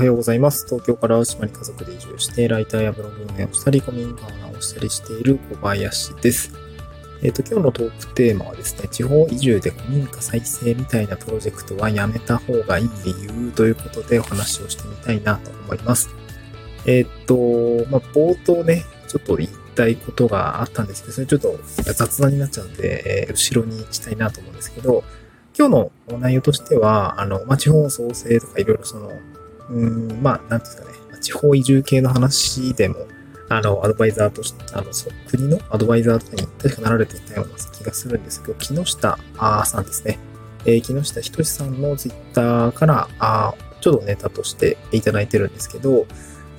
はようございます。東京から島に家族で移住して、ライターやブログ運営をしたり、古民家を直したりしている小林です。えっ、ー、と、今日のトークテーマはですね、地方移住で古民家再生みたいなプロジェクトはやめた方がいい理由ということでお話をしてみたいなと思います。えっ、ー、と、まあ、冒頭ね、ちょっと言いたいことがあったんですけど、それちょっと雑談になっちゃうんで、えー、後ろに行きたいなと思うんですけど、今日の内容としては、あの、まあ、地方創生とかいろいろその、うん、まあ、なんですかね、地方移住系の話でも、あの、アドバイザーとして、あの、そう、国のアドバイザーとかに確かなられていたような気がするんですけど、木下あさんですね。えー、木下仁さんのツイッターから、あちょっとネタとしていただいてるんですけど、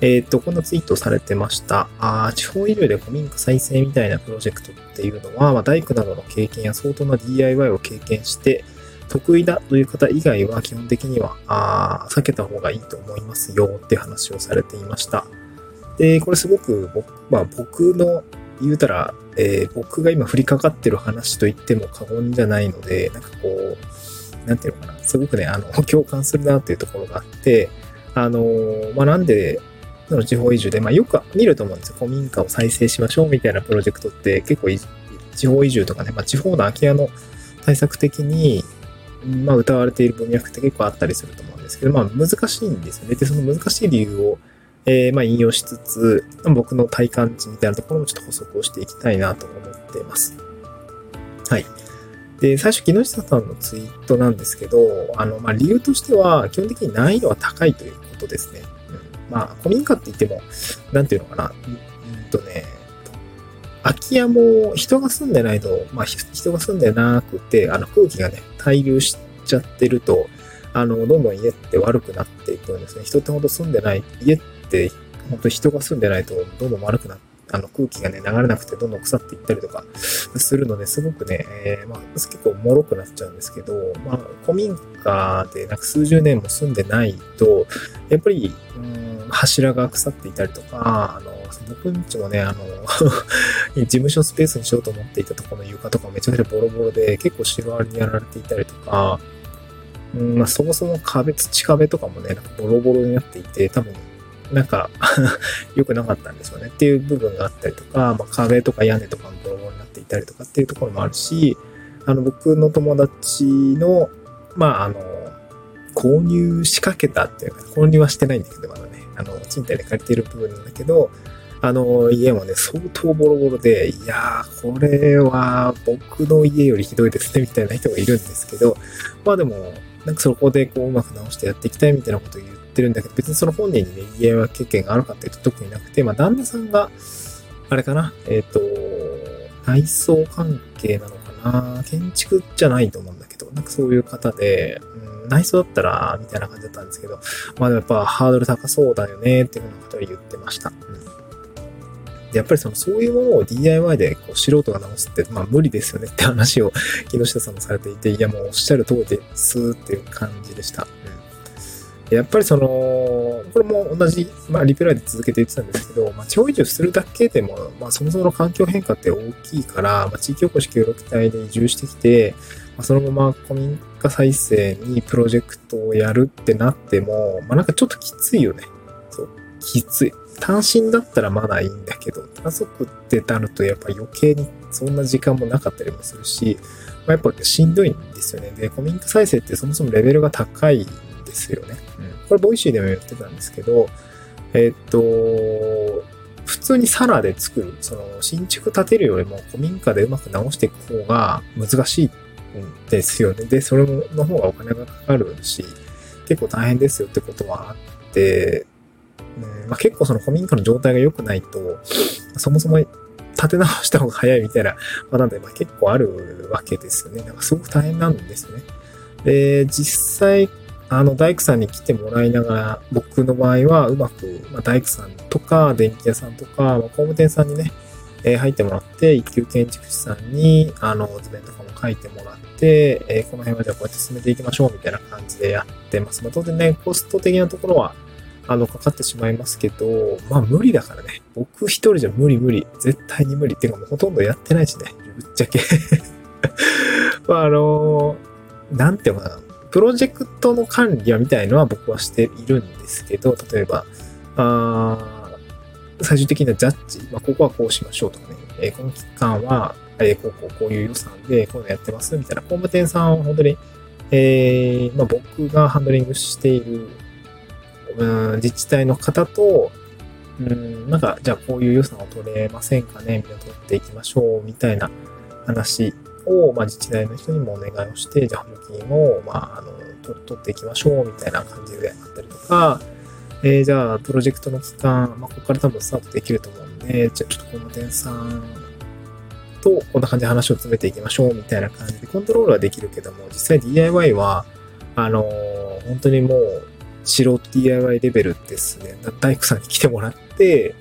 えっ、ー、と、こんなツイートされてました。あ地方医療で古民家再生みたいなプロジェクトっていうのは、まあ、大工などの経験や相当な DIY を経験して、得意だという方以外は基本的にはあ避けた方がいいと思いますよって話をされていました。で、これすごく僕,、まあ、僕の言うたら、えー、僕が今降りかかってる話と言っても過言じゃないので、なんかこう、なんていうのかな、すごくね、あの、共感するなっていうところがあって、あの、まあ、なんで、その地方移住で、まあ、よく見ると思うんですよ。古民家を再生しましょうみたいなプロジェクトって結構地方移住とかね、まあ、地方の空き家の対策的にまあ、歌われている文脈って結構あったりすると思うんですけど、まあ、難しいんですよね。で、その難しい理由を、えー、まあ、引用しつつ、僕の体感値みたいなところもちょっと補足をしていきたいなと思っています。はい。で、最初、木下さんのツイートなんですけど、あの、まあ、理由としては、基本的に難易度は高いということですね。うん、まあ、古民家って言っても、なんていうのかな。うんとね、空き家も人が住んでないと、まあ人が住んでなくて、あの空気がね、滞留しちゃってると、あの、どんどん家って悪くなっていくんですね。人ってほんと住んでない、家って本当人が住んでないとどんどん悪くなって、あの空気がね、流れなくてどんどん腐っていったりとかするので、すごくね、えー、まあ、結構脆くなっちゃうんですけど、まあ、古民家でなんか数十年も住んでないと、やっぱり、うん、柱が腐っていたりとか、あの、僕んちもね、あの 事務所スペースにしようと思っていたところの床とかめちゃくちゃボロボロで、結構シロアリにやられていたりとか、うんまあ、そもそも壁、土壁とかもね、なんかボロボロになっていて、多分、なんか 良くなかったんですよね。っていう部分があったりとか、まあ、壁とか屋根とかもボロボロになっていたりとかっていうところもあるし、あの、僕の友達の、まあ、あの、購入しかけたっていうか、購入はしてないんだけど、まだね、あの、賃貸で借りてる部分なんだけど、あの、家もね、相当ボロボロで、いやー、これは僕の家よりひどいですね、みたいな人がいるんですけど、まあでも、なんかそこでこううまく直してやっていきたいみたいなことを言ってるんだけど、別にその本人にね、家は経験があるかっていうと特になくて、まあ旦那さんが、あれかな、えっ、ー、と、内装関係なのかな、建築じゃないと思うんだけど、なんかそういう方で、うん、内装だったら、みたいな感じだったんですけど、まあでもやっぱハードル高そうだよね、っていうふうなことを言ってました。うん、やっぱりその、そういうものを DIY でこう素人が直すって、まあ無理ですよねって話を木下さんもされていて、いやもうおっしゃる通りですっていう感じでした。うん、やっぱりその、これも同じ、まあリプライで続けて言ってたんですけど、まあ地方移住するだけでも、まあそもそもの環境変化って大きいから、まあ地域おこし協力隊で移住してきて、まあ、そのまま古民家再生にプロジェクトをやるってなっても、まあなんかちょっときついよね。そう、きつい。単身だったらまだいいんだけど、家族ってなるとやっぱ余計にそんな時間もなかったりもするし、まあ、やっぱしんどいんですよね。で、古民家再生ってそもそもレベルが高いんですよね。うん。これボイシーでも言ってたんですけど、えー、っと、普通にサラで作る、その新築建てるよりも古民家でうまく直していく方が難しいんですよね。で、それの方がお金がかかるし、結構大変ですよってことはあって、うんまあ、結構その古民家の状態が良くないと、そもそも立て直した方が早いみたいなパターンで、まあ、結構あるわけですよね。なんかすごく大変なんですよね。で、実際、あの、大工さんに来てもらいながら、僕の場合はうまく、まあ、大工さんとか、電気屋さんとか、まあ、工務店さんにね、えー、入ってもらって、一級建築士さんに、あの、図面とかも書いてもらって、えー、この辺はじゃあこうやって進めていきましょうみたいな感じでやってます。まあ、当然ね、コスト的なところは、あの、かかってしまいますけど、まあ無理だからね。僕一人じゃ無理無理。絶対に無理。っていうかもうほとんどやってないしね。ぶっちゃけ まああの、なんていうのかな。プロジェクトの管理はみたいのは僕はしているんですけど、例えば、あ最終的なジャッジ、まあ、ここはこうしましょうとかね、えー、この期間は、えー、こうこうこういう予算でこういうのやってますみたいな、工務店さんを本当に、えー、まあ、僕がハンドリングしている、うん、自治体の方と、うん、なんか、じゃあこういう予算を取れませんかねみたいな取っていきましょうみたいな話を、まあ、自治体の人にもお願いをして、じゃあ補助金を、まあ、あの、取っていきましょうみたいな感じであったりとか、えー、じゃあ、プロジェクトの期間、まあ、ここから多分スタートできると思うんで、じゃあちょっとこの店さんとこんな感じで話を詰めていきましょうみたいな感じでコントロールはできるけども、実際 DIY は、あのー、本当にもう素人 DIY レベルですね。大工さんに来てもらって、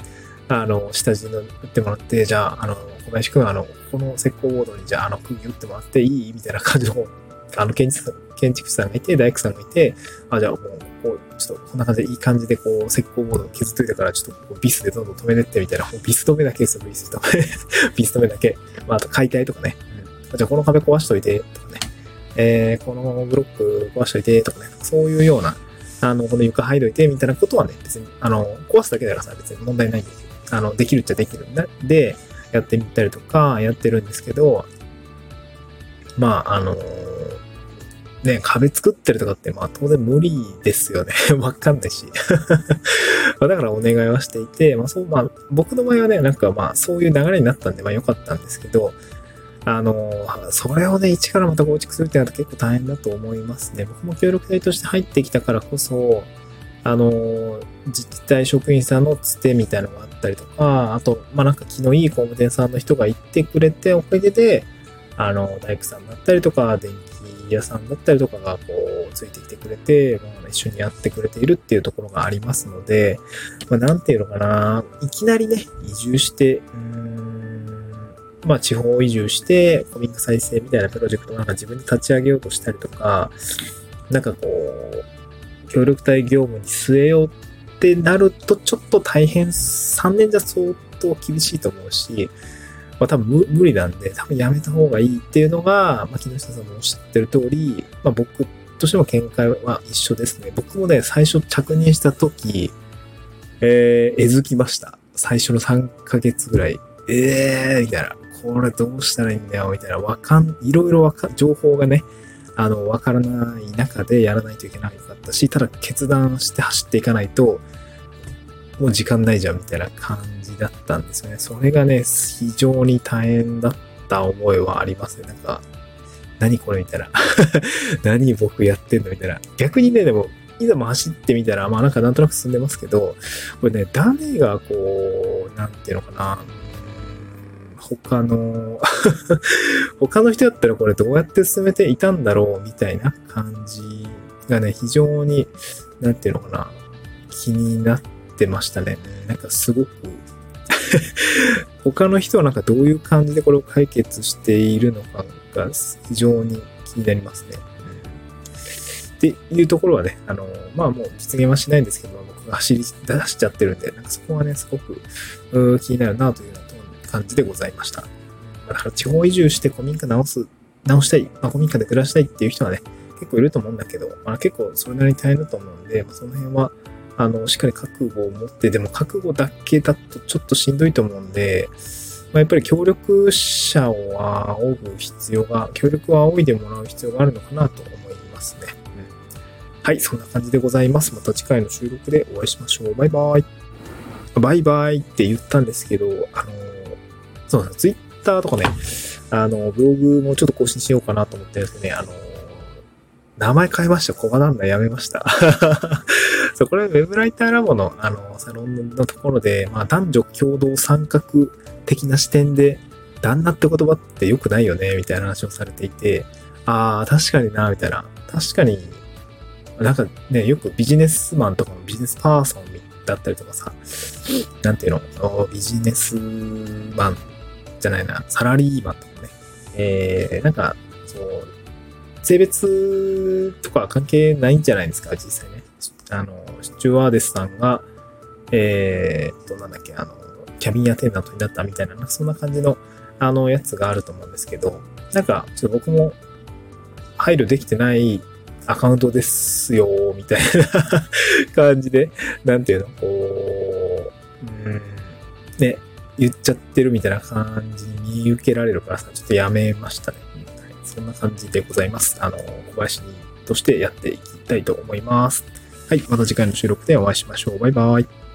あの、下地の打ってもらって、じゃあ、あの、小林くん、あの、この石膏ボードに、じゃあ、あの、釘打ってもらっていい？みたいな感じの、あの、建築建築士さんがいて、大工さんがいて、あ、じゃあもう、こう、ちょっとこんな感じでいい感じでこう、石膏ボードを削っといたから、ちょっとビスでどんどん止めてってみたいな、ビス止めだけですよ、ビス止め。ビス止めだけ。まあ、あと解体とかね。うん、じゃあこの壁壊しといて、とかね。えー、このブロック壊しといて、とかね。そういうような、あの、この床剥いといて、みたいなことはね、別に、あの、壊すだけだからさ、別に問題ないんで、あの、できるっちゃできるん。で、やってみたりとか、やってるんですけど、まあ、あのね、壁作ってるとかって、まあ当然無理ですよね。わかんないし。だからお願いはしていて、まあそう、まあ僕の場合はね、なんかまあそういう流れになったんで、まあ良かったんですけど、あの、それをね、一からまた構築するってなると結構大変だと思いますね。僕も協力隊として入ってきたからこそ、あの、自治体職員さんのつてみたいなのがあったりとか、あと、まあなんか気のいい工務店さんの人が行ってくれて、おかげで、あの、大工さんだったりとか、電気屋さんだったりとかがこう、ついてきてくれて、まあ、一緒にやってくれているっていうところがありますので、まあ、なんていうのかな、いきなりね、移住して、うん、まあ、地方移住して、古民家再生みたいなプロジェクトをなんか自分で立ち上げようとしたりとか、なんかこう、協力隊業務に据えようってなると、ちょっと大変、3年じゃ相当厳しいと思うし、まあ多分無理なんで、多分やめた方がいいっていうのが、まあ木下さんもおっしゃってる通り、まあ僕としても見解は一緒ですね。僕もね、最初着任した時、えー、えずきました。最初の3ヶ月ぐらい。えー、みたいな。これどうしたらいいんだよ、みたいな。わかん、いろいろわか、情報がね、あの、わからない中でやらないといけなかったし、ただ決断して走っていかないと、もう時間ないじゃん、みたいな感じだったんですよね。それがね、非常に大変だった思いはありますね。なんか、何これみたいな。何僕やってんのみたいな。逆にね、でも、いざも走ってみたら、まあなんかなんとなく進んでますけど、これね、誰がこう、なんていうのかな、他の 他の人だったらこれどうやって進めていたんだろうみたいな感じがね、非常に、なんていうのかな、気になってましたね。なんかすごく 他の人はなんかどういう感じでこれを解決しているのかが非常に気になりますね。っていうところはね、あの、まあもう実現はしないんですけど、僕が走り出しちゃってるんで、なんかそこはね、すごく気になるなというような感じでございました。だから地方移住して古民家直す、直したい、まあ、古民家で暮らしたいっていう人はね、結構いると思うんだけど、まあ、結構それなりに大変だと思うんで、まあ、その辺は、あの、しっかり覚悟を持って、でも覚悟だけだとちょっとしんどいと思うんで、まあ、やっぱり協力者を仰ぐ必要が、協力を仰いでもらう必要があるのかなと思いますね。うん、はい、そんな感じでございます。また次回の収録でお会いしましょう。バイバイ。バイバイって言ったんですけど、あの、そうなんです。ツイッターとかね、あの、ブログもちょっと更新しようかなと思ってるんですけどね、あの、名前変えました。小場なんだ、やめました。そう、これ、ウェブライターラボの、あの、サロンのところで、まあ、男女共同参画的な視点で、旦那って言葉って良くないよね、みたいな話をされていて、ああ、確かにな、みたいな。確かに、なんかね、よくビジネスマンとかもビジネスパーソンだったりとかさ、なんていうの、ビジネスマンじゃないな、サラリーマンとかね、えー、なんか、そう、性別とか関係ないんじゃないですか、実際ね。あの、スチュワーデスさんが、えー、っと、なんだっけ、あの、キャビンアテンダントになったみたいな、そんな感じの、あの、やつがあると思うんですけど、なんか、ちょっと僕も配慮できてないアカウントですよ、みたいな 感じで、なんていうの、こう、うん、ね、言っちゃってるみたいな感じに見受けられるからさ、ちょっとやめましたね。はい、そんな感じでございます。あの、小林としてやっていきたいと思います。はい、また次回の収録でお会いしましょう。バイバイ。